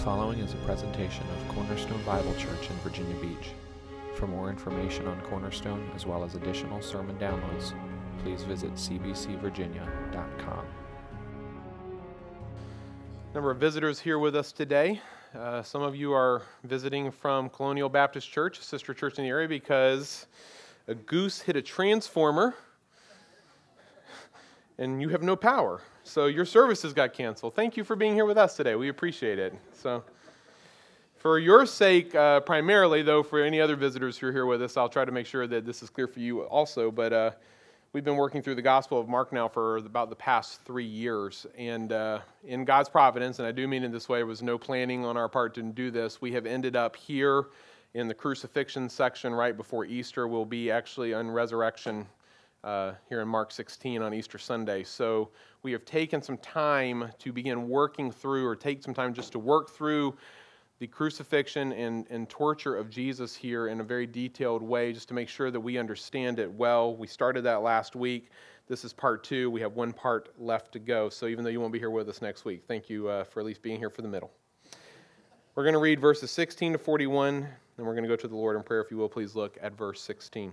following is a presentation of Cornerstone Bible Church in Virginia Beach. For more information on Cornerstone, as well as additional sermon downloads, please visit cbcvirginia.com. Number of visitors here with us today. Uh, some of you are visiting from Colonial Baptist Church, a sister church in the area, because a goose hit a transformer and you have no power. So your services got canceled. Thank you for being here with us today. We appreciate it. So, for your sake, uh, primarily, though, for any other visitors who are here with us, I'll try to make sure that this is clear for you also. But uh, we've been working through the Gospel of Mark now for about the past three years. And uh, in God's providence, and I do mean in this way, there was no planning on our part to do this, we have ended up here in the crucifixion section right before Easter. We'll be actually on resurrection uh, here in Mark 16 on Easter Sunday. So we have taken some time to begin working through, or take some time just to work through the crucifixion and, and torture of Jesus here in a very detailed way, just to make sure that we understand it well. We started that last week. This is part two. We have one part left to go. So even though you won't be here with us next week, thank you uh, for at least being here for the middle. We're going to read verses 16 to 41, and we're going to go to the Lord in prayer. If you will, please look at verse 16.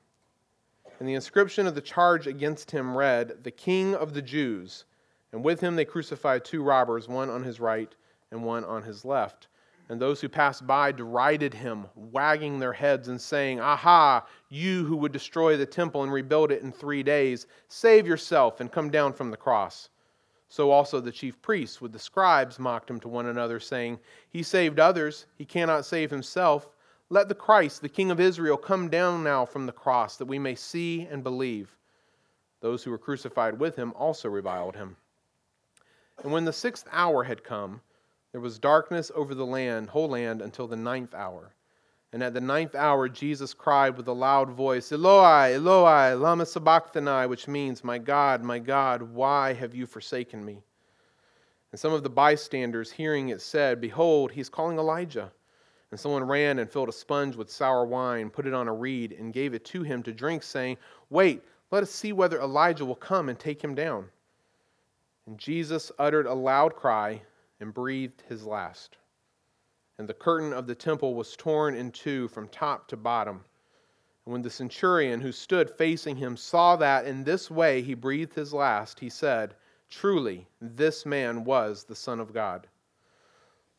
And the inscription of the charge against him read, The King of the Jews. And with him they crucified two robbers, one on his right and one on his left. And those who passed by derided him, wagging their heads and saying, Aha, you who would destroy the temple and rebuild it in three days, save yourself and come down from the cross. So also the chief priests with the scribes mocked him to one another, saying, He saved others, he cannot save himself. Let the Christ, the King of Israel, come down now from the cross, that we may see and believe. Those who were crucified with him also reviled him. And when the sixth hour had come, there was darkness over the land, whole land, until the ninth hour. And at the ninth hour, Jesus cried with a loud voice, Eloi, Eloi, lama sabachthani, which means, My God, my God, why have you forsaken me? And some of the bystanders, hearing it, said, Behold, he's calling Elijah. And someone ran and filled a sponge with sour wine, put it on a reed, and gave it to him to drink, saying, Wait, let us see whether Elijah will come and take him down. And Jesus uttered a loud cry and breathed his last. And the curtain of the temple was torn in two from top to bottom. And when the centurion who stood facing him saw that in this way he breathed his last, he said, Truly, this man was the Son of God.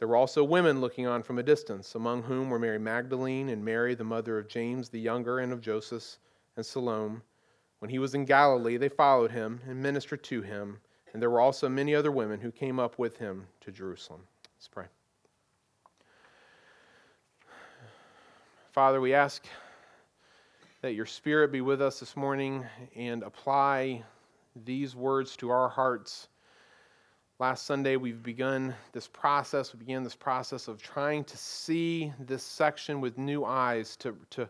There were also women looking on from a distance, among whom were Mary Magdalene and Mary, the mother of James the younger and of Joseph and Salome. When he was in Galilee, they followed him and ministered to him. And there were also many other women who came up with him to Jerusalem. Let's pray. Father, we ask that your Spirit be with us this morning and apply these words to our hearts Last Sunday, we've begun this process. We began this process of trying to see this section with new eyes, to, to,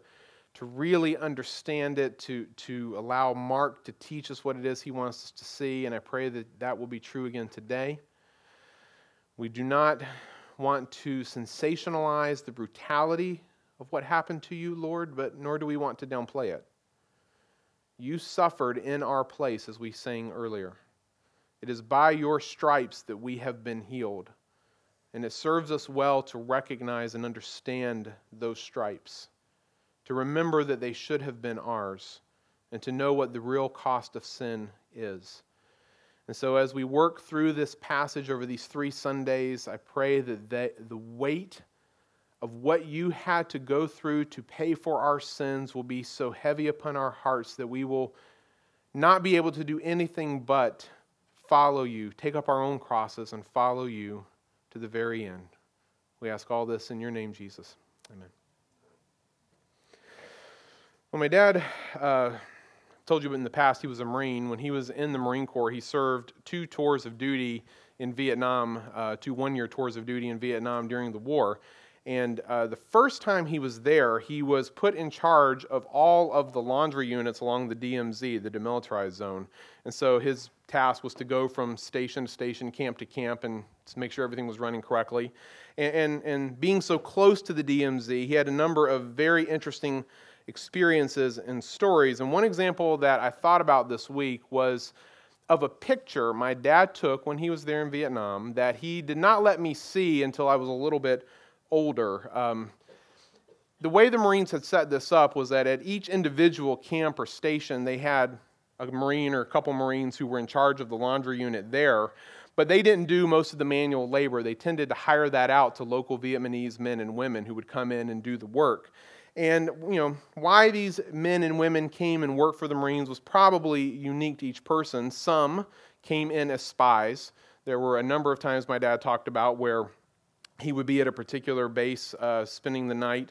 to really understand it, to, to allow Mark to teach us what it is he wants us to see. And I pray that that will be true again today. We do not want to sensationalize the brutality of what happened to you, Lord, but nor do we want to downplay it. You suffered in our place, as we sang earlier. It is by your stripes that we have been healed. And it serves us well to recognize and understand those stripes, to remember that they should have been ours, and to know what the real cost of sin is. And so, as we work through this passage over these three Sundays, I pray that they, the weight of what you had to go through to pay for our sins will be so heavy upon our hearts that we will not be able to do anything but follow you, take up our own crosses, and follow you to the very end. We ask all this in your name, Jesus. Amen. Well, my dad uh, told you in the past he was a Marine. When he was in the Marine Corps, he served two tours of duty in Vietnam, uh, two one year tours of duty in Vietnam during the war. And uh, the first time he was there, he was put in charge of all of the laundry units along the DMZ, the demilitarized zone. And so his task was to go from station to station, camp to camp, and to make sure everything was running correctly. And, and, and being so close to the DMZ, he had a number of very interesting experiences and stories. And one example that I thought about this week was of a picture my dad took when he was there in Vietnam that he did not let me see until I was a little bit older. Um, the way the Marines had set this up was that at each individual camp or station, they had a Marine or a couple Marines who were in charge of the laundry unit there, but they didn't do most of the manual labor. They tended to hire that out to local Vietnamese men and women who would come in and do the work. And you know why these men and women came and worked for the Marines was probably unique to each person. Some came in as spies. There were a number of times my dad talked about where he would be at a particular base uh, spending the night,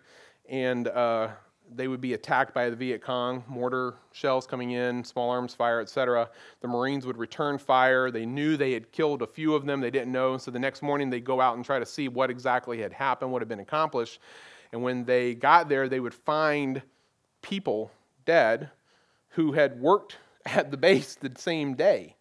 and uh, they would be attacked by the Viet Cong, mortar shells coming in, small arms fire, etc. The Marines would return fire. They knew they had killed a few of them. They didn't know, so the next morning they'd go out and try to see what exactly had happened, what had been accomplished. And when they got there, they would find people dead who had worked at the base the same day.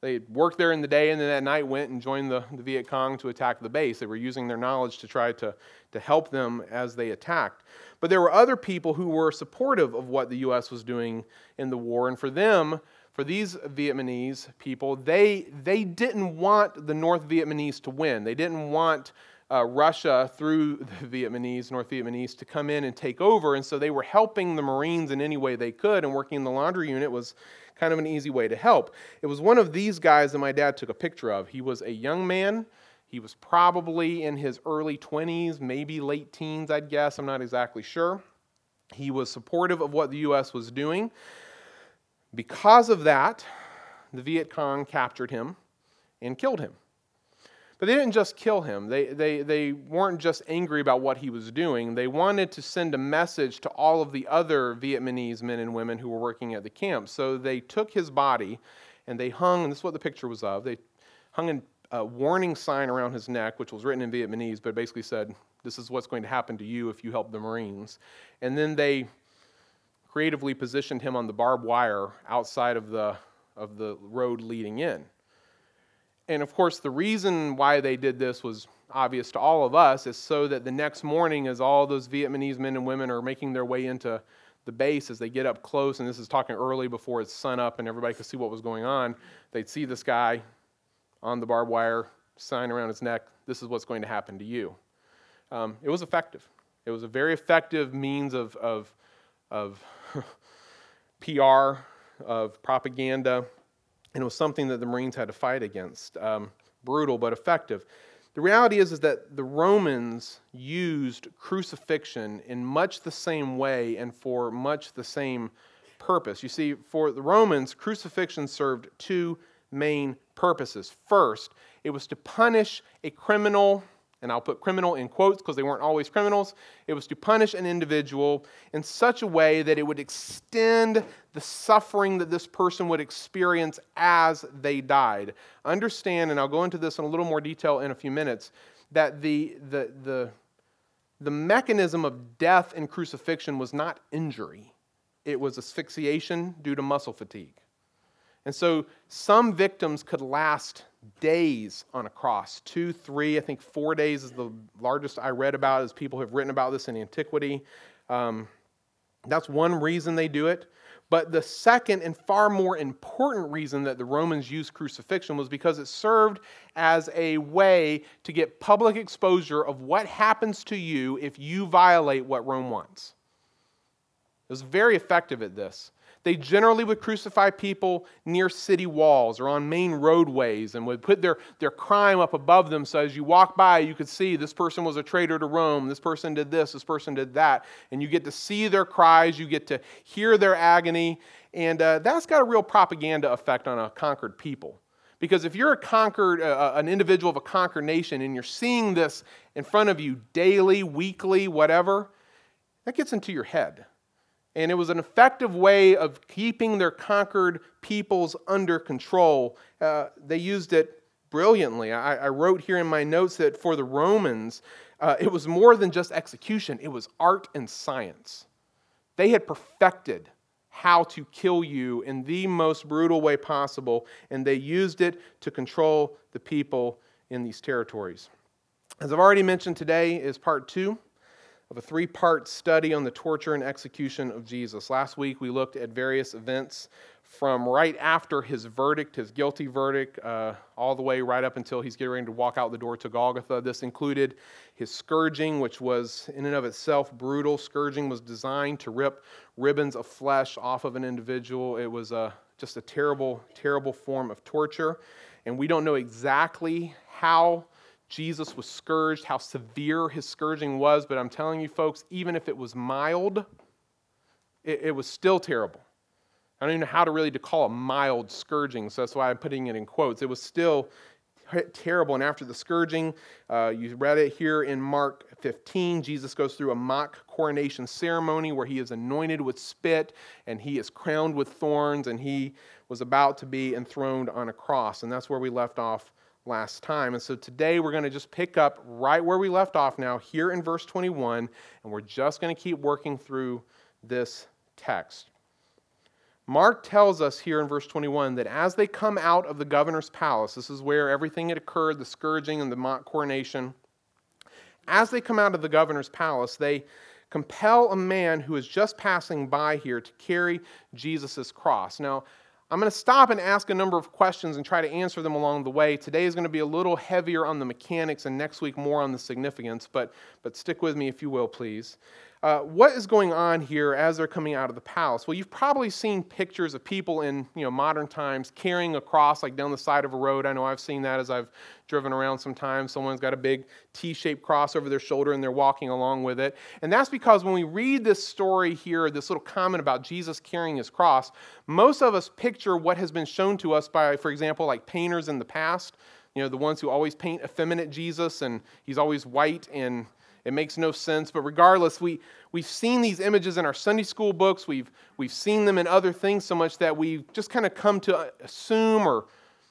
They worked there in the day and then that night went and joined the, the Viet Cong to attack the base. They were using their knowledge to try to, to help them as they attacked. But there were other people who were supportive of what the U.S. was doing in the war. And for them, for these Vietnamese people, they, they didn't want the North Vietnamese to win. They didn't want uh, Russia through the Vietnamese, North Vietnamese, to come in and take over. And so they were helping the Marines in any way they could, and working in the laundry unit was kind of an easy way to help. It was one of these guys that my dad took a picture of. He was a young man. He was probably in his early 20s, maybe late teens, I'd guess. I'm not exactly sure. He was supportive of what the U.S. was doing. Because of that, the Viet Cong captured him and killed him. But they didn't just kill him. They, they, they weren't just angry about what he was doing. They wanted to send a message to all of the other Vietnamese men and women who were working at the camp. So they took his body and they hung, and this is what the picture was of. They hung a warning sign around his neck, which was written in Vietnamese, but basically said, This is what's going to happen to you if you help the Marines. And then they creatively positioned him on the barbed wire outside of the, of the road leading in. And of course, the reason why they did this was obvious to all of us is so that the next morning, as all those Vietnamese men and women are making their way into the base, as they get up close, and this is talking early before it's sun up and everybody could see what was going on, they'd see this guy on the barbed wire, sign around his neck, this is what's going to happen to you. Um, it was effective. It was a very effective means of, of, of PR, of propaganda, and it was something that the Marines had to fight against. Um, brutal but effective. The reality is, is that the Romans used crucifixion in much the same way and for much the same purpose. You see, for the Romans, crucifixion served two main purposes. First, it was to punish a criminal and I'll put criminal in quotes because they weren't always criminals. It was to punish an individual in such a way that it would extend the suffering that this person would experience as they died. Understand, and I'll go into this in a little more detail in a few minutes, that the, the, the, the mechanism of death in crucifixion was not injury, it was asphyxiation due to muscle fatigue. And so some victims could last days on a cross two, three, I think four days is the largest I read about as people have written about this in antiquity. Um, that's one reason they do it. But the second and far more important reason that the Romans used crucifixion was because it served as a way to get public exposure of what happens to you if you violate what Rome wants. It was very effective at this. They generally would crucify people near city walls or on main roadways and would put their, their crime up above them so as you walk by, you could see this person was a traitor to Rome, this person did this, this person did that. And you get to see their cries, you get to hear their agony, and uh, that's got a real propaganda effect on a conquered people. Because if you're a conquered, uh, an individual of a conquered nation, and you're seeing this in front of you daily, weekly, whatever, that gets into your head. And it was an effective way of keeping their conquered peoples under control. Uh, they used it brilliantly. I, I, wrote here in my notes that for the Romans, uh, it was more than just execution, it was art and science. They had perfected how to kill you in the most brutal way possible, and they used it to control the people in these territories. As I've already mentioned, today is part two of a three part study on the torture and execution of Jesus. Last week we looked at various events from right after his verdict, his guilty verdict, uh, all the way right up until he's getting ready to walk out the door to Golgotha. This included his scourging, which was in and of itself brutal. Scourging was designed to rip ribbons of flesh off of an individual. It was a, just a terrible, terrible form of torture. And we don't know exactly how Jesus was scourged, how severe his scourging was, but I'm telling you, folks, even if it was mild, it, it was still terrible. I don't even know how to really to call a mild scourging, so that's why I'm putting it in quotes. It was still terrible. And after the scourging, uh, you read it here in Mark 15. Jesus goes through a mock coronation ceremony where he is anointed with spit and he is crowned with thorns and he was about to be enthroned on a cross. And that's where we left off last time. And so today we're going to just pick up right where we left off now, here in verse 21, and we're just going to keep working through this text. Mark tells us here in verse 21 that as they come out of the governor's palace, this is where everything had occurred the scourging and the mock coronation. As they come out of the governor's palace, they compel a man who is just passing by here to carry Jesus' cross. Now, I'm going to stop and ask a number of questions and try to answer them along the way. Today is going to be a little heavier on the mechanics, and next week more on the significance, but, but stick with me if you will, please. Uh, what is going on here as they're coming out of the palace? Well, you've probably seen pictures of people in you know modern times carrying a cross like down the side of a road. I know I've seen that as I've driven around sometimes. Someone's got a big T-shaped cross over their shoulder and they're walking along with it. And that's because when we read this story here, this little comment about Jesus carrying his cross, most of us picture what has been shown to us by, for example, like painters in the past. You know, the ones who always paint effeminate Jesus and he's always white and it makes no sense. But regardless, we, we've seen these images in our Sunday school books. We've, we've seen them in other things so much that we've just kind of come to assume or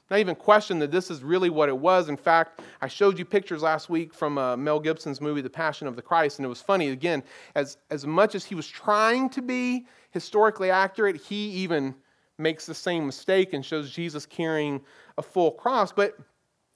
not even question that this is really what it was. In fact, I showed you pictures last week from uh, Mel Gibson's movie, The Passion of the Christ, and it was funny. Again, as, as much as he was trying to be historically accurate, he even makes the same mistake and shows Jesus carrying a full cross. But,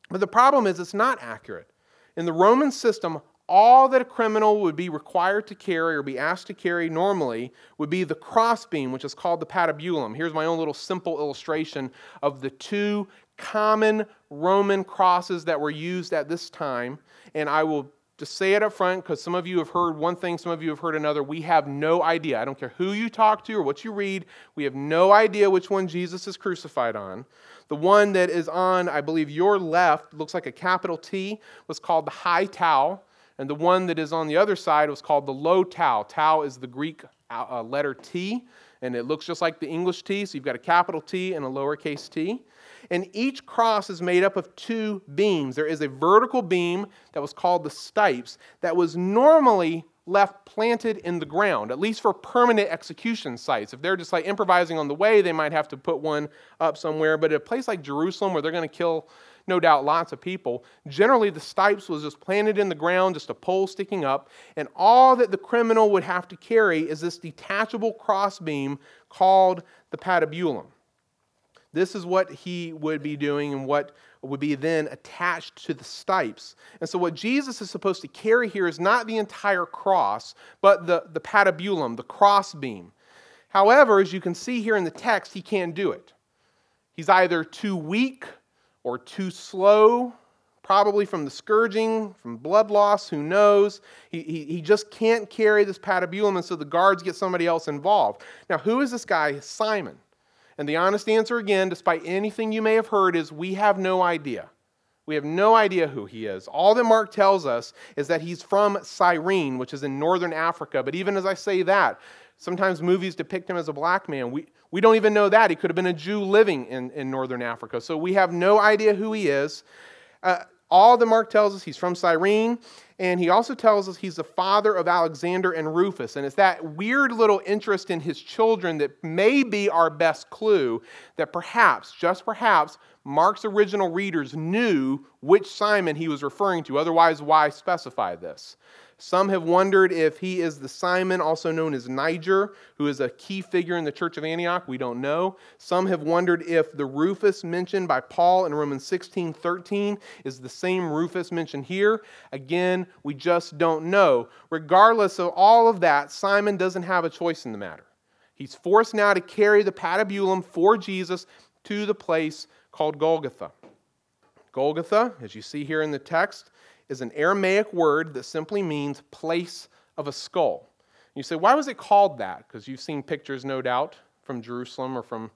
but the problem is, it's not accurate. In the Roman system, all that a criminal would be required to carry or be asked to carry normally would be the crossbeam, which is called the patibulum. Here's my own little simple illustration of the two common Roman crosses that were used at this time. And I will just say it up front because some of you have heard one thing, some of you have heard another. We have no idea. I don't care who you talk to or what you read, we have no idea which one Jesus is crucified on. The one that is on, I believe, your left, looks like a capital T, was called the high tau. And the one that is on the other side was called the low tau. Tau is the Greek uh, uh, letter T, and it looks just like the English T. So you've got a capital T and a lowercase t. And each cross is made up of two beams. There is a vertical beam that was called the stipes that was normally left planted in the ground, at least for permanent execution sites. If they're just like improvising on the way, they might have to put one up somewhere. But at a place like Jerusalem where they're going to kill no doubt lots of people. Generally, the stipes was just planted in the ground, just a pole sticking up, and all that the criminal would have to carry is this detachable crossbeam called the patibulum. This is what he would be doing and what would be then attached to the stipes. And so, what Jesus is supposed to carry here is not the entire cross, but the, the patibulum, the crossbeam. However, as you can see here in the text, he can't do it. He's either too weak or too slow probably from the scourging, from blood loss, who knows? He, he, he just can't carry this patibulum, and so the guards get somebody else involved. Now, who is this guy? Simon. And the honest answer, again, despite anything you may have heard, is we have no idea. We have no idea who he is. All that Mark tells us is that he's from Cyrene, which is in northern Africa. But even as I say that, sometimes movies depict him as a black man. We, we don't even know that. He could have been a Jew living in, in northern Africa. So we have no idea who he is. Uh, all that Mark tells us, he's from Cyrene, and he also tells us he's the father of Alexander and Rufus. And it's that weird little interest in his children that may be our best clue that perhaps, just perhaps, Mark's original readers knew which Simon he was referring to. Otherwise, why specify this? Some have wondered if he is the Simon, also known as Niger, who is a key figure in the church of Antioch. We don't know. Some have wondered if the Rufus mentioned by Paul in Romans 16 13 is the same Rufus mentioned here. Again, we just don't know. Regardless of all of that, Simon doesn't have a choice in the matter. He's forced now to carry the patibulum for Jesus to the place called Golgotha. Golgotha, as you see here in the text, is an Aramaic word that simply means place of a skull. You say, why was it called that? Because you've seen pictures, no doubt, from Jerusalem or from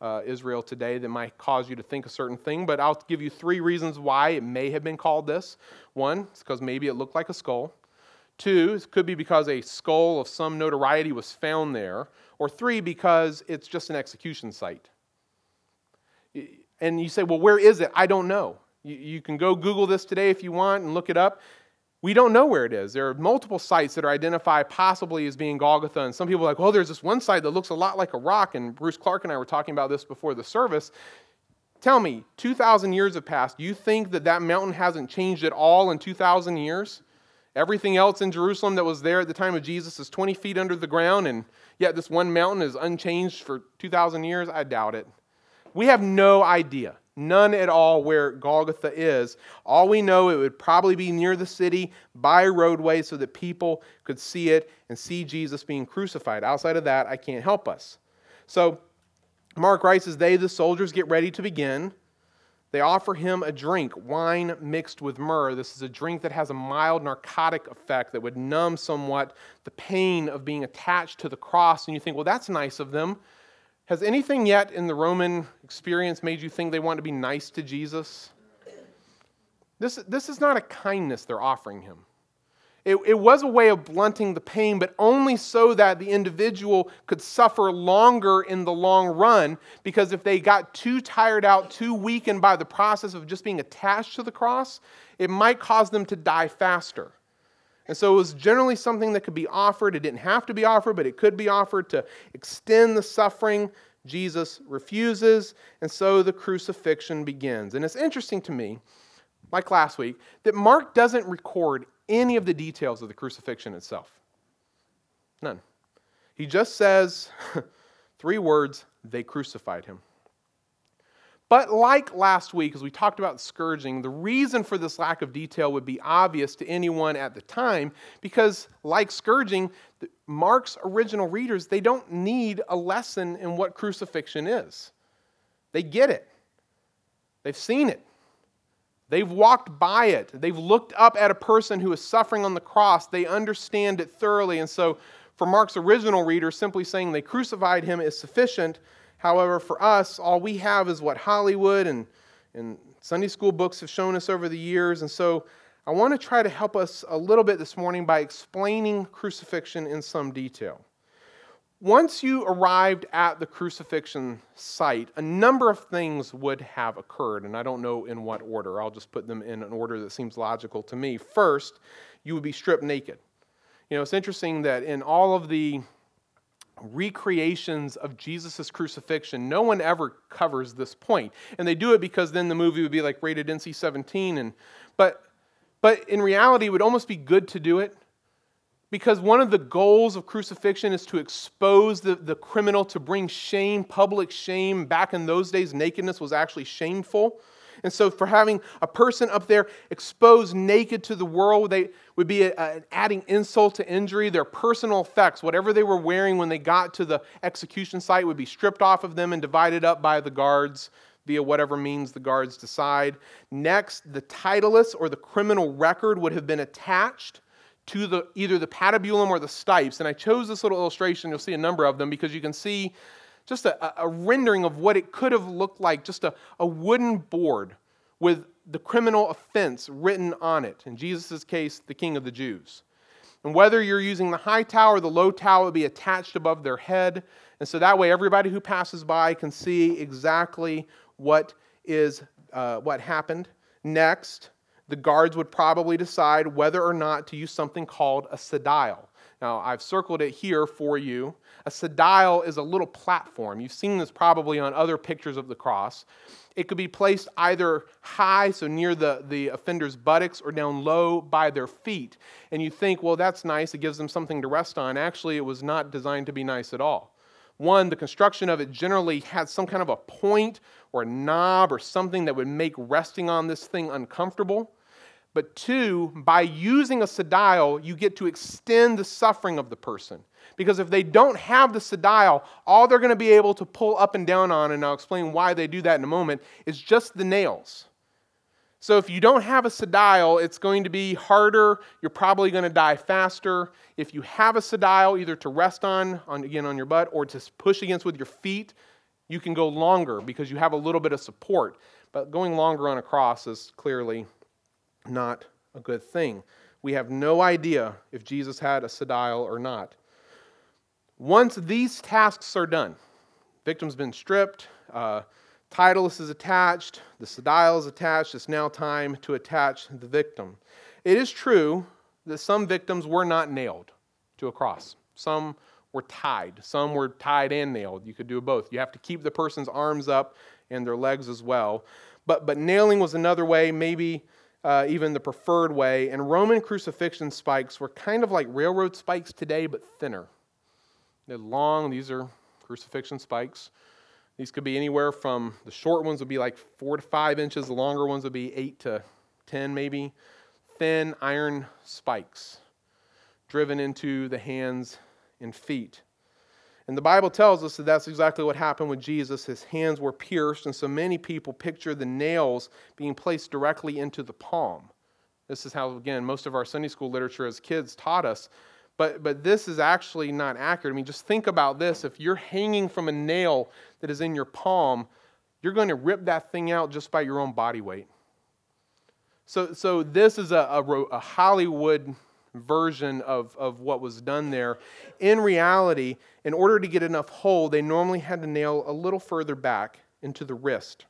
uh, Israel today that might cause you to think a certain thing, but I'll give you three reasons why it may have been called this. One, it's because maybe it looked like a skull. Two, it could be because a skull of some notoriety was found there. Or three, because it's just an execution site. And you say, well, where is it? I don't know. You, you can go Google this today if you want and look it up. We don't know where it is. There are multiple sites that are identified possibly as being Golgotha, and some people are like, well, there's this one site that looks a lot like a rock, and Bruce Clark and I were talking about this before the service. Tell me, 2,000 years have passed. You think that that mountain hasn't changed at all in 2,000 years? Everything else in Jerusalem that was there at the time of Jesus is 20 feet under the ground, and yet this one mountain is unchanged for 2,000 years? I doubt it. We have no idea none at all where Golgotha is. All we know, it would probably be near the city by a roadway so that people could see it and see Jesus being crucified. Outside of that, I can't help us. So, Mark writes, as they, the soldiers, get ready to begin, they offer him a drink, wine mixed with myrrh. This is a drink that has a mild narcotic effect that would numb somewhat the pain of being attached to the cross. And you think, well, that's nice of them. Has anything yet in the Roman experience made you think they want to be nice to Jesus? This, this is not a kindness they're offering him. It, it was a way of blunting the pain, but only so that the individual could suffer longer in the long run. Because if they got too tired out, too weakened by the process of just being attached to the cross, it might cause them to die faster. And so it was generally something that could be offered. It didn't have to be offered, but it could be offered to extend the suffering. Jesus refuses, and so the crucifixion begins. And it's interesting to me, like last week, that Mark doesn't record any of the details of the crucifixion itself. None. He just says three words they crucified him. But like last week, as we talked about scourging, the reason for this lack of detail would be obvious to anyone at the time because, like scourging, Mark's original readers, they don't need a lesson in what crucifixion is. They get it, they've seen it. They've walked by it. They've looked up at a person who is suffering on the cross. They understand it thoroughly. And so, for Mark's original readers, simply saying they crucified him is sufficient However, for us, all we have is what Hollywood and, and Sunday school books have shown us over the years. And so I want to try to help us a little bit this morning by explaining crucifixion in some detail. Once you arrived at the crucifixion site, a number of things would have occurred, and I don't know in what order. I'll just put them in an order that seems logical to me. First, you would be stripped naked. You know, it's interesting that in all of the recreations of Jesus' crucifixion, no one ever covers this point. And they do it because then the movie would be like rated NC 17. And, but, but in reality, it would almost be good to do it because one of the goals of crucifixion is to expose the, the criminal, to bring shame, public shame. Back in those days, nakedness was actually shameful. And so, for having a person up there exposed naked to the world, they would be a, a, adding insult to injury. Their personal effects, whatever they were wearing when they got to the execution site, would be stripped off of them and divided up by the guards via whatever means the guards decide. Next, the titulus or the criminal record would have been attached to the, either the patibulum or the stipes. And I chose this little illustration, you'll see a number of them, because you can see just a, a rendering of what it could have looked like just a, a wooden board with the criminal offense written on it. In Jesus' case, the King of the Jews. And whether you're using the high tau or the low tau, would be attached above their head. And so that way, everybody who passes by can see exactly what is uh, what happened. Next, the guards would probably decide whether or not to use something called a sedile. Now, I've circled it here for you. A sedile is a little platform. You've seen this probably on other pictures of the cross. It could be placed either high, so near the, the offender's buttocks, or down low by their feet. And you think, well, that's nice. It gives them something to rest on. Actually, it was not designed to be nice at all. One, the construction of it generally had some kind of a point or a knob or something that would make resting on this thing uncomfortable. But two, by using a sedile, you get to extend the suffering of the person. Because if they don't have the sedile, all they're going to be able to pull up and down on, and I'll explain why they do that in a moment, is just the nails. So if you don't have a sedile, it's going to be harder. You're probably going to die faster. If you have a sedile, either to rest on, on again on your butt, or to push against with your feet, you can go longer because you have a little bit of support. But going longer on a cross is clearly not a good thing. We have no idea if Jesus had a sedile or not. Once these tasks are done, victim's been stripped, uh, is attached, the sedile is attached, it's now time to attach the victim. It is true that some victims were not nailed to a cross. Some were tied. Some were tied and nailed. You could do both. You have to keep the person's arms up and their legs as well. But, but nailing was another way, maybe uh, even the preferred way. And Roman crucifixion spikes were kind of like railroad spikes today, but thinner. They're long, these are crucifixion spikes. These could be anywhere from the short ones would be like four to five inches, the longer ones would be eight to 10 maybe. Thin iron spikes driven into the hands and feet. And the Bible tells us that that's exactly what happened with Jesus. His hands were pierced, and so many people picture the nails being placed directly into the palm. This is how, again, most of our Sunday school literature as kids taught us. But, but this is actually not accurate. I mean, just think about this. If you're hanging from a nail that is in your palm, you're going to rip that thing out just by your own body weight. So, so this is a, a, a Hollywood version of, of what was done there. In reality, in order to get enough hold, they normally had to nail a little further back into the wrist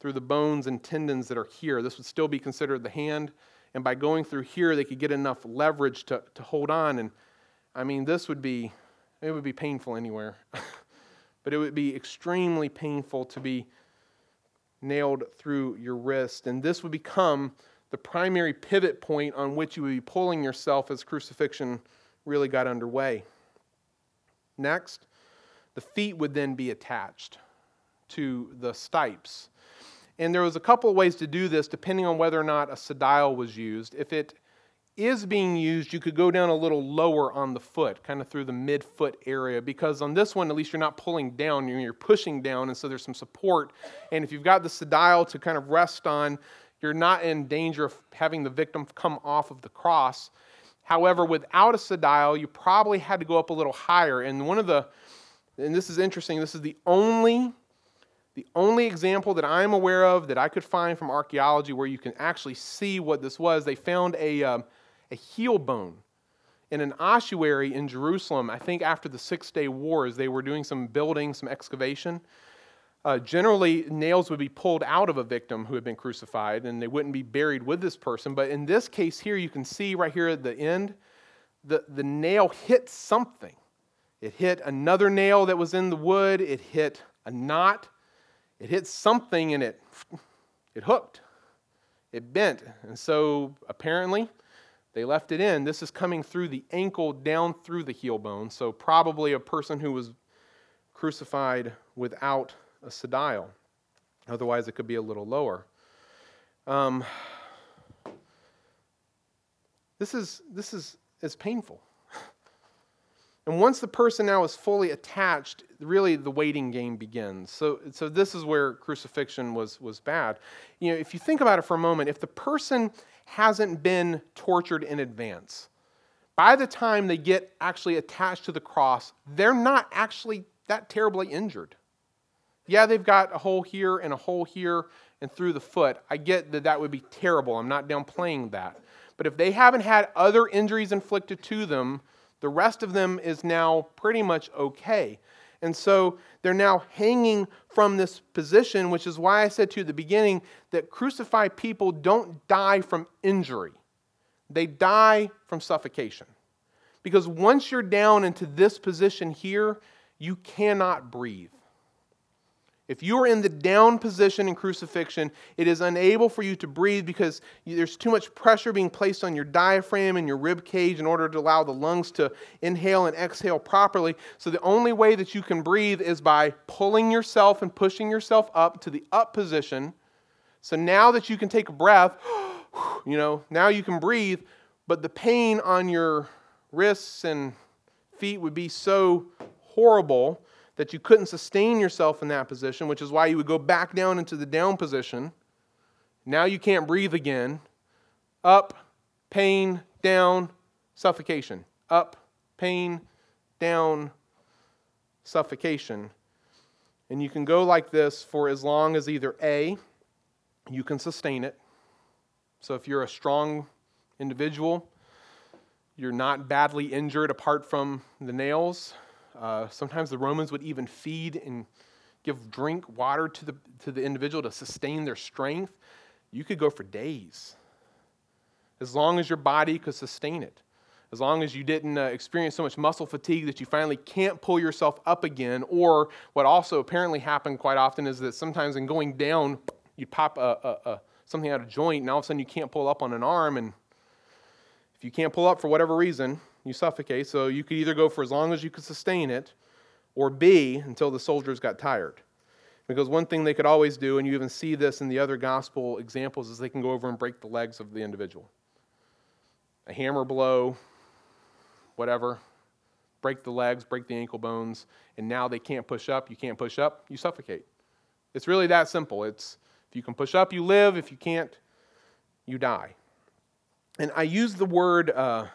through the bones and tendons that are here. This would still be considered the hand. And by going through here, they could get enough leverage to, to hold on. And I mean, this would be, it would be painful anywhere. but it would be extremely painful to be nailed through your wrist. And this would become the primary pivot point on which you would be pulling yourself as crucifixion really got underway. Next, the feet would then be attached to the stipes. And there was a couple of ways to do this depending on whether or not a sedile was used. If it is being used, you could go down a little lower on the foot, kind of through the midfoot area, because on this one, at least you're not pulling down, you're pushing down, and so there's some support. And if you've got the sedile to kind of rest on, you're not in danger of having the victim come off of the cross. However, without a sedile, you probably had to go up a little higher. And one of the, and this is interesting, this is the only, the only example that I'm aware of that I could find from archaeology where you can actually see what this was. They found a, um, a heel bone in an ossuary in Jerusalem, I think after the Six Day Wars. They were doing some building, some excavation. Uh, generally, nails would be pulled out of a victim who had been crucified, and they wouldn't be buried with this person. But in this case here, you can see right here at the end, the, the nail hit something. It hit another nail that was in the wood, it hit a knot, it hit something, and it, it hooked. It bent. And so apparently, they left it in. This is coming through the ankle down through the heel bone. So, probably a person who was crucified without a sedile. Otherwise, it could be a little lower. Um, this is, this is, is painful. And once the person now is fully attached, really the waiting game begins. So, so this is where crucifixion was, was bad. You know, if you think about it for a moment, if the person hasn't been tortured in advance, by the time they get actually attached to the cross, they're not actually that terribly injured. Yeah, they've got a hole here and a hole here and through the foot. I get that that would be terrible. I'm not downplaying that. But if they haven't had other injuries inflicted to them, the rest of them is now pretty much okay. And so they're now hanging from this position, which is why I said to you at the beginning that crucified people don't die from injury, they die from suffocation. Because once you're down into this position here, you cannot breathe. If you are in the down position in crucifixion, it is unable for you to breathe because there's too much pressure being placed on your diaphragm and your rib cage in order to allow the lungs to inhale and exhale properly. So the only way that you can breathe is by pulling yourself and pushing yourself up to the up position. So now that you can take a breath, you know, now you can breathe, but the pain on your wrists and feet would be so horrible that you couldn't sustain yourself in that position, which is why you would go back down into the down position. Now you can't breathe again. Up, pain, down, suffocation. Up, pain, down, suffocation. And you can go like this for as long as either A, you can sustain it. So if you're a strong individual, you're not badly injured apart from the nails, uh, sometimes the Romans would even feed and give drink water to the, to the individual to sustain their strength. You could go for days as long as your body could sustain it. As long as you didn't uh, experience so much muscle fatigue that you finally can't pull yourself up again, or what also apparently happened quite often is that sometimes in going down, you pop a, a, a, something out of joint, and all of a sudden you can't pull up on an arm. And if you can't pull up for whatever reason, you suffocate. So you could either go for as long as you could sustain it, or B, until the soldiers got tired. Because one thing they could always do, and you even see this in the other gospel examples, is they can go over and break the legs of the individual. A hammer blow, whatever, break the legs, break the ankle bones, and now they can't push up. You can't push up, you suffocate. It's really that simple. It's if you can push up, you live. If you can't, you die. And I use the word uh,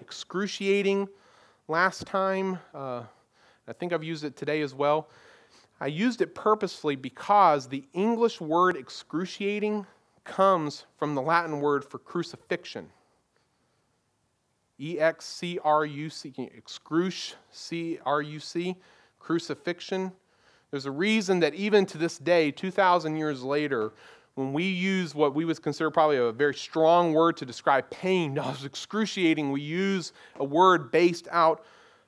excruciating last time. Uh, I think I've used it today as well. I used it purposefully because the English word excruciating comes from the Latin word for crucifixion. E X C R U C, excruci, C R U C, crucifixion. There's a reason that even to this day, 2,000 years later, when we use what we would consider probably a very strong word to describe pain, no, it's excruciating, we use a word based out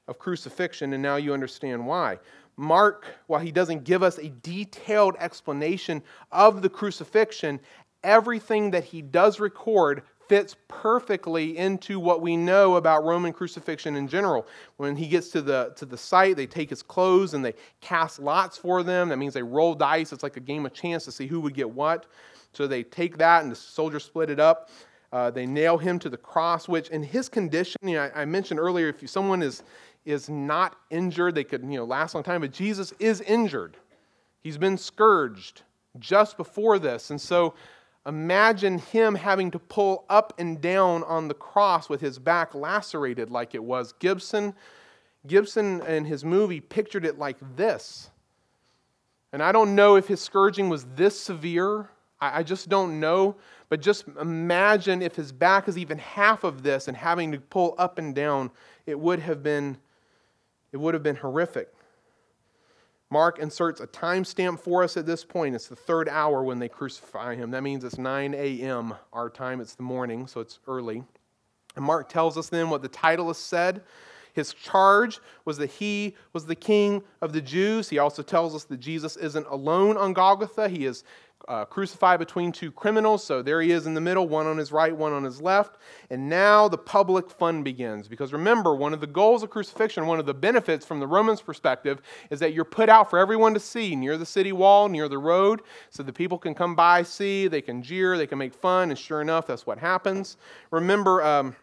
of crucifixion, and now you understand why. Mark, while he doesn't give us a detailed explanation of the crucifixion, everything that he does record fits perfectly into what we know about Roman crucifixion in general. When he gets to the, to the site, they take his clothes and they cast lots for them. That means they roll dice. It's like a game of chance to see who would get what. So they take that and the soldiers split it up. Uh, they nail him to the cross, which in his condition, you know, I, I mentioned earlier, if someone is, is not injured, they could you know, last a long time, but Jesus is injured. He's been scourged just before this. And so Imagine him having to pull up and down on the cross with his back lacerated like it was. Gibson, Gibson in his movie pictured it like this. And I don't know if his scourging was this severe. I, I just don't know. But just imagine if his back is even half of this and having to pull up and down, it would have been, it would have been horrific. Mark inserts a timestamp for us at this point. It's the third hour when they crucify him. That means it's 9 a.m. our time. It's the morning, so it's early. And Mark tells us then what the title is said. His charge was that he was the king of the Jews. He also tells us that Jesus isn't alone on Golgotha. He is uh, crucified between two criminals. So there he is in the middle, one on his right, one on his left. And now the public fun begins. Because remember, one of the goals of crucifixion, one of the benefits from the Romans' perspective, is that you're put out for everyone to see near the city wall, near the road, so the people can come by, see, they can jeer, they can make fun. And sure enough, that's what happens. Remember, um,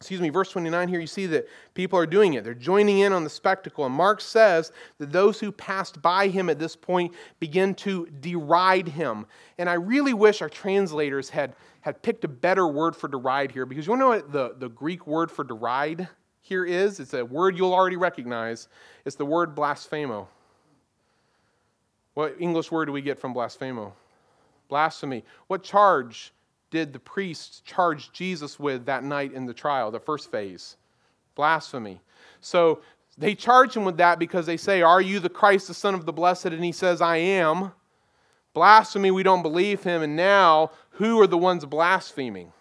excuse me, verse 29 here, you see that people are doing it. They're joining in on the spectacle. And Mark says that those who passed by him at this point begin to deride him. And I really wish our translators had, had picked a better word for deride here because you want to know what the, the Greek word for deride here is? It's a word you'll already recognize. It's the word blasphemo. What English word do we get from blasphemo? Blasphemy. What charge did the priests charge Jesus with that night in the trial, the first phase? Blasphemy. So they charge him with that because they say, Are you the Christ, the Son of the Blessed? And he says, I am. Blasphemy, we don't believe him. And now, who are the ones blaspheming?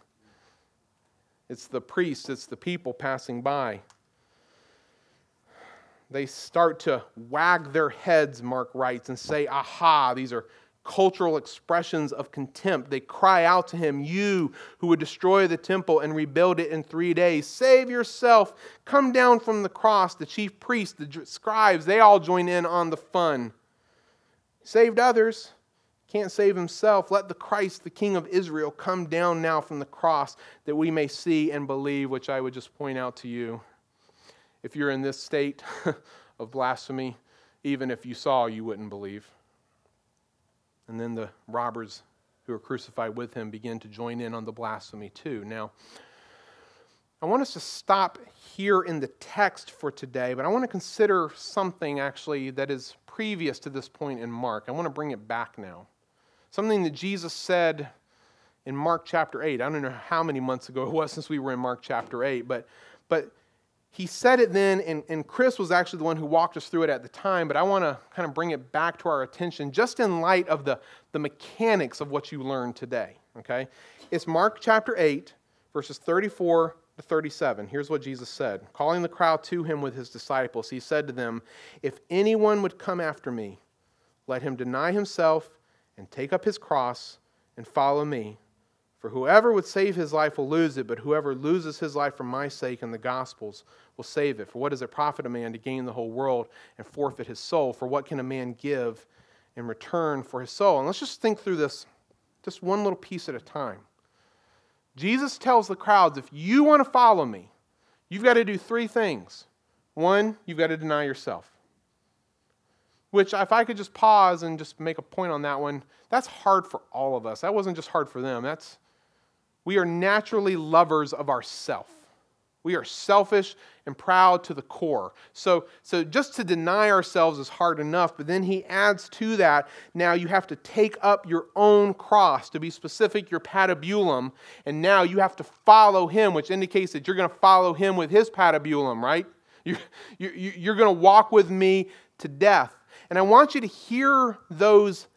It's the priests, it's the people passing by. They start to wag their heads, Mark writes, and say, Aha, these are cultural expressions of contempt. They cry out to him, You who would destroy the temple and rebuild it in three days, save yourself. Come down from the cross. The chief priests, the scribes, they all join in on the fun. Saved others, can't save himself. Let the Christ, the King of Israel, come down now from the cross that we may see and believe, which I would just point out to you. If you're in this state of blasphemy, even if you saw, you wouldn't believe. And then the robbers who were crucified with him begin to join in on the blasphemy too. Now, I want us to stop here in the text for today, but I want to consider something actually that is previous to this point in Mark. I want to bring it back now. Something that Jesus said in Mark chapter 8. I don't know how many months ago it was since we were in Mark chapter 8, but, but he said it then, and, and Chris was actually the one who walked us through it at the time, but I want to kind of bring it back to our attention just in light of the, the mechanics of what you learned today. Okay? It's Mark chapter 8, verses 34 to 37. Here's what Jesus said Calling the crowd to him with his disciples, he said to them, If anyone would come after me, let him deny himself and take up his cross and follow me. For whoever would save his life will lose it, but whoever loses his life for my sake and the gospel's will save it. For what does it profit a man to gain the whole world and forfeit his soul? For what can a man give in return for his soul? And let's just think through this just one little piece at a time. Jesus tells the crowds if you want to follow me, you've got to do three things. One, you've got to deny yourself. Which, if I could just pause and just make a point on that one, that's hard for all of us. That wasn't just hard for them. That's we are naturally lovers of ourself. We are selfish and proud to the core. So, so just to deny ourselves is hard enough, but then he adds to that now you have to take up your own cross, to be specific, your patibulum, and now you have to follow him, which indicates that you're going to follow him with his patibulum, right? You're, you're, you're going to walk with me to death. And I want you to hear those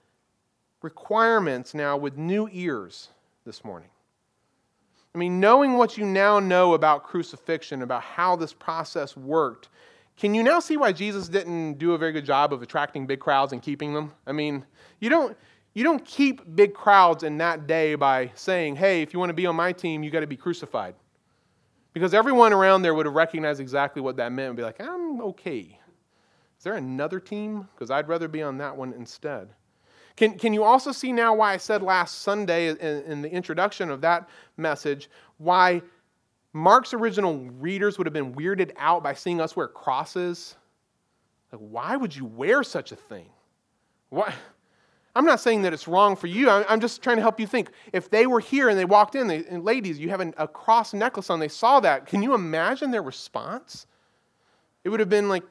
requirements now with new ears this morning. I mean, knowing what you now know about crucifixion, about how this process worked, can you now see why Jesus didn't do a very good job of attracting big crowds and keeping them? I mean, you don't, you don't keep big crowds in that day by saying, hey, if you want to be on my team, you got to be crucified. Because everyone around there would have recognized exactly what that meant and be like, I'm okay. Is there another team? Because I'd rather be on that one instead. Can, can you also see now why I said last Sunday in, in the introduction of that message why Mark's original readers would have been weirded out by seeing us wear crosses? Like, why would you wear such a thing? What? I'm not saying that it's wrong for you. I'm just trying to help you think. If they were here and they walked in, they, and ladies, you have an, a cross necklace on, they saw that. Can you imagine their response? It would have been like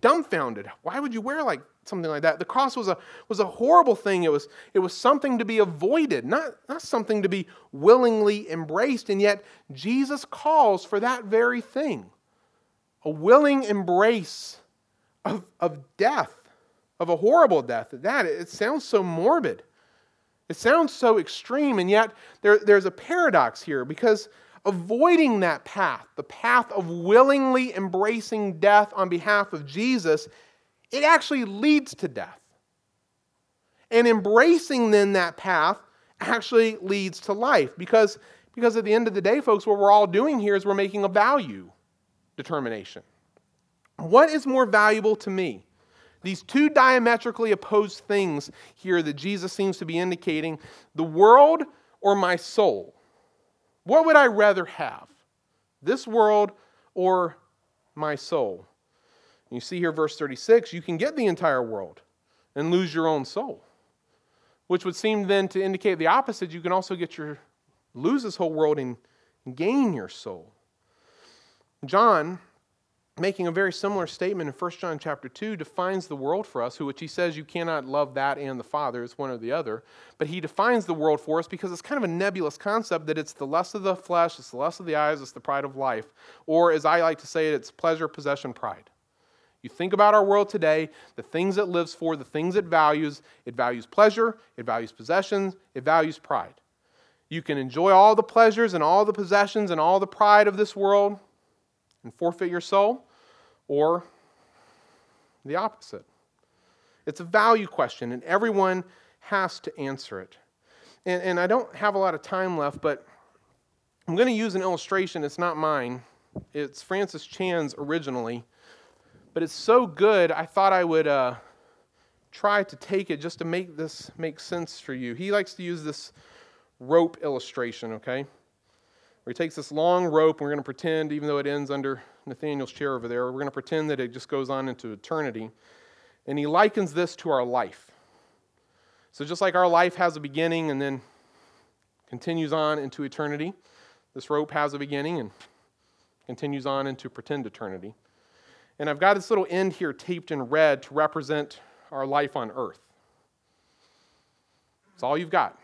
dumbfounded. Why would you wear like something like that. The cross was a, was a horrible thing. It was, it was something to be avoided, not, not something to be willingly embraced. And yet, Jesus calls for that very thing a willing embrace of, of death, of a horrible death. That, it sounds so morbid. It sounds so extreme, and yet there, there's a paradox here because avoiding that path, the path of willingly embracing death on behalf of Jesus, it actually leads to death. And embracing then that path actually leads to life because, because at the end of the day, folks, what we're all doing here is we're making a value determination. What is more valuable to me? These two diametrically opposed things here that Jesus seems to be indicating the world or my soul. What would I rather have? this world or my soul? You see here, verse 36, you can get the entire world and lose your own soul, which would seem then to indicate the opposite. You can also get your, lose this whole world and gain your soul. John making a very similar statement in 1 John chapter 2 defines the world for us, which he says you cannot love that and the Father, it's one or the other. But he defines the world for us because it's kind of a nebulous concept that it's the lust of the flesh, it's the lust of the eyes, it's the pride of life. Or as I like to say it, it's pleasure, possession, pride. You think about our world today, the things it lives for, the things it values. It values pleasure, it values possessions, it values pride. You can enjoy all the pleasures and all the possessions and all the pride of this world and forfeit your soul, or the opposite. It's a value question, and everyone has to answer it. And, and I don't have a lot of time left, but I'm going to use an illustration. It's not mine, it's Francis Chan's originally. But it's so good, I thought I would uh, try to take it just to make this make sense for you. He likes to use this rope illustration, okay? where he takes this long rope, and we're going to pretend, even though it ends under Nathaniel's chair over there, we're going to pretend that it just goes on into eternity. And he likens this to our life. So, just like our life has a beginning and then continues on into eternity, this rope has a beginning and continues on into pretend eternity. And I've got this little end here taped in red to represent our life on earth. It's all you've got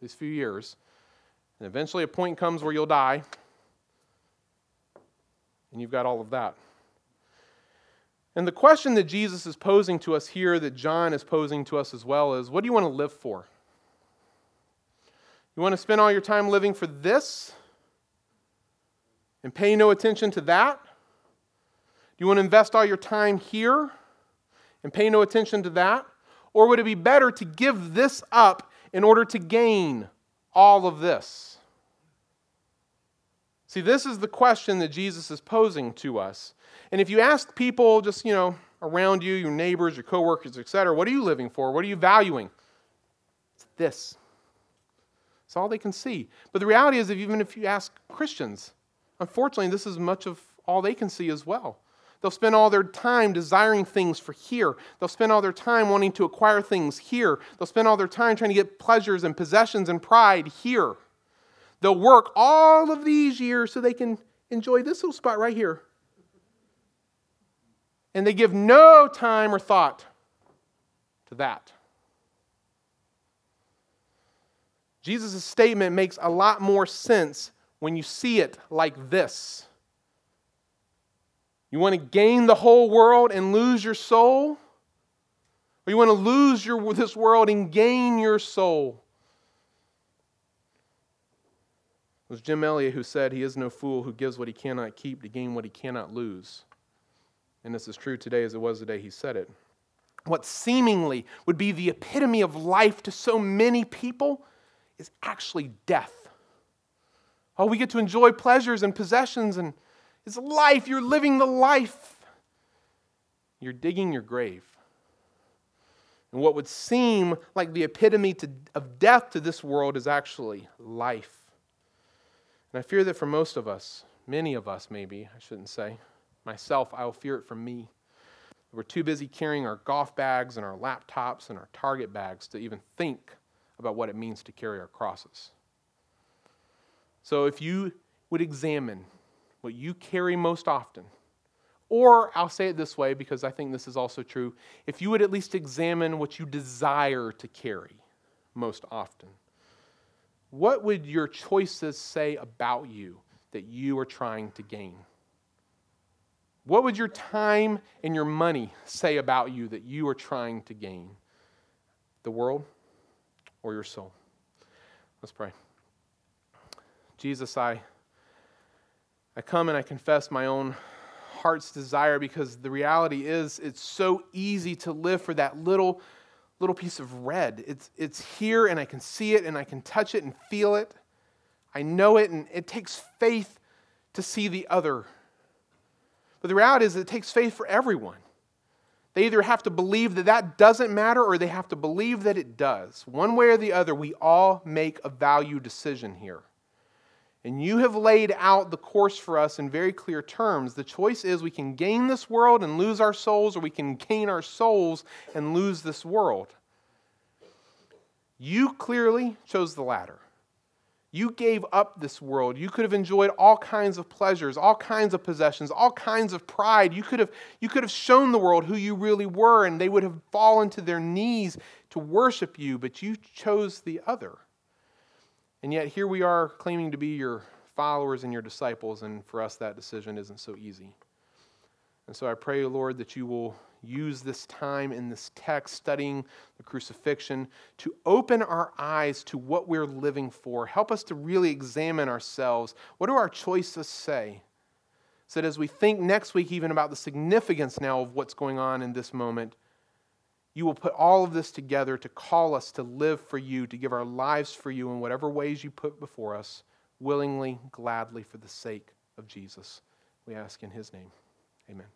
these few years. And eventually a point comes where you'll die, and you've got all of that. And the question that Jesus is posing to us here, that John is posing to us as well, is what do you want to live for? You want to spend all your time living for this and pay no attention to that? Do you want to invest all your time here and pay no attention to that? Or would it be better to give this up in order to gain all of this? See, this is the question that Jesus is posing to us. And if you ask people just, you know, around you, your neighbors, your coworkers, etc., what are you living for? What are you valuing? It's this. It's all they can see. But the reality is, that even if you ask Christians, unfortunately, this is much of all they can see as well. They'll spend all their time desiring things for here. They'll spend all their time wanting to acquire things here. They'll spend all their time trying to get pleasures and possessions and pride here. They'll work all of these years so they can enjoy this little spot right here. And they give no time or thought to that. Jesus' statement makes a lot more sense when you see it like this. You want to gain the whole world and lose your soul? Or you want to lose your, this world and gain your soul? It was Jim Elliot who said, He is no fool who gives what he cannot keep to gain what he cannot lose. And this is true today as it was the day he said it. What seemingly would be the epitome of life to so many people is actually death. Oh, we get to enjoy pleasures and possessions, and it's life. You're living the life. You're digging your grave. And what would seem like the epitome to, of death to this world is actually life. And I fear that for most of us, many of us maybe, I shouldn't say, myself, I will fear it for me. We're too busy carrying our golf bags and our laptops and our Target bags to even think about what it means to carry our crosses. So if you would examine what you carry most often, or I'll say it this way because I think this is also true if you would at least examine what you desire to carry most often what would your choices say about you that you are trying to gain? What would your time and your money say about you that you are trying to gain? The world or your soul? Let's pray. Jesus, I, I come and I confess my own heart's desire because the reality is it's so easy to live for that little little piece of red. It's, it's here and I can see it and I can touch it and feel it. I know it and it takes faith to see the other. But the reality is, it takes faith for everyone. They either have to believe that that doesn't matter or they have to believe that it does. One way or the other, we all make a value decision here. And you have laid out the course for us in very clear terms. The choice is we can gain this world and lose our souls, or we can gain our souls and lose this world. You clearly chose the latter. You gave up this world. You could have enjoyed all kinds of pleasures, all kinds of possessions, all kinds of pride. You could have, you could have shown the world who you really were, and they would have fallen to their knees to worship you, but you chose the other. And yet, here we are claiming to be your followers and your disciples, and for us, that decision isn't so easy. And so I pray, Lord, that you will use this time in this text, studying the crucifixion, to open our eyes to what we're living for. Help us to really examine ourselves. What do our choices say? So that as we think next week, even about the significance now of what's going on in this moment, you will put all of this together to call us to live for you, to give our lives for you in whatever ways you put before us, willingly, gladly, for the sake of Jesus. We ask in his name. Amen.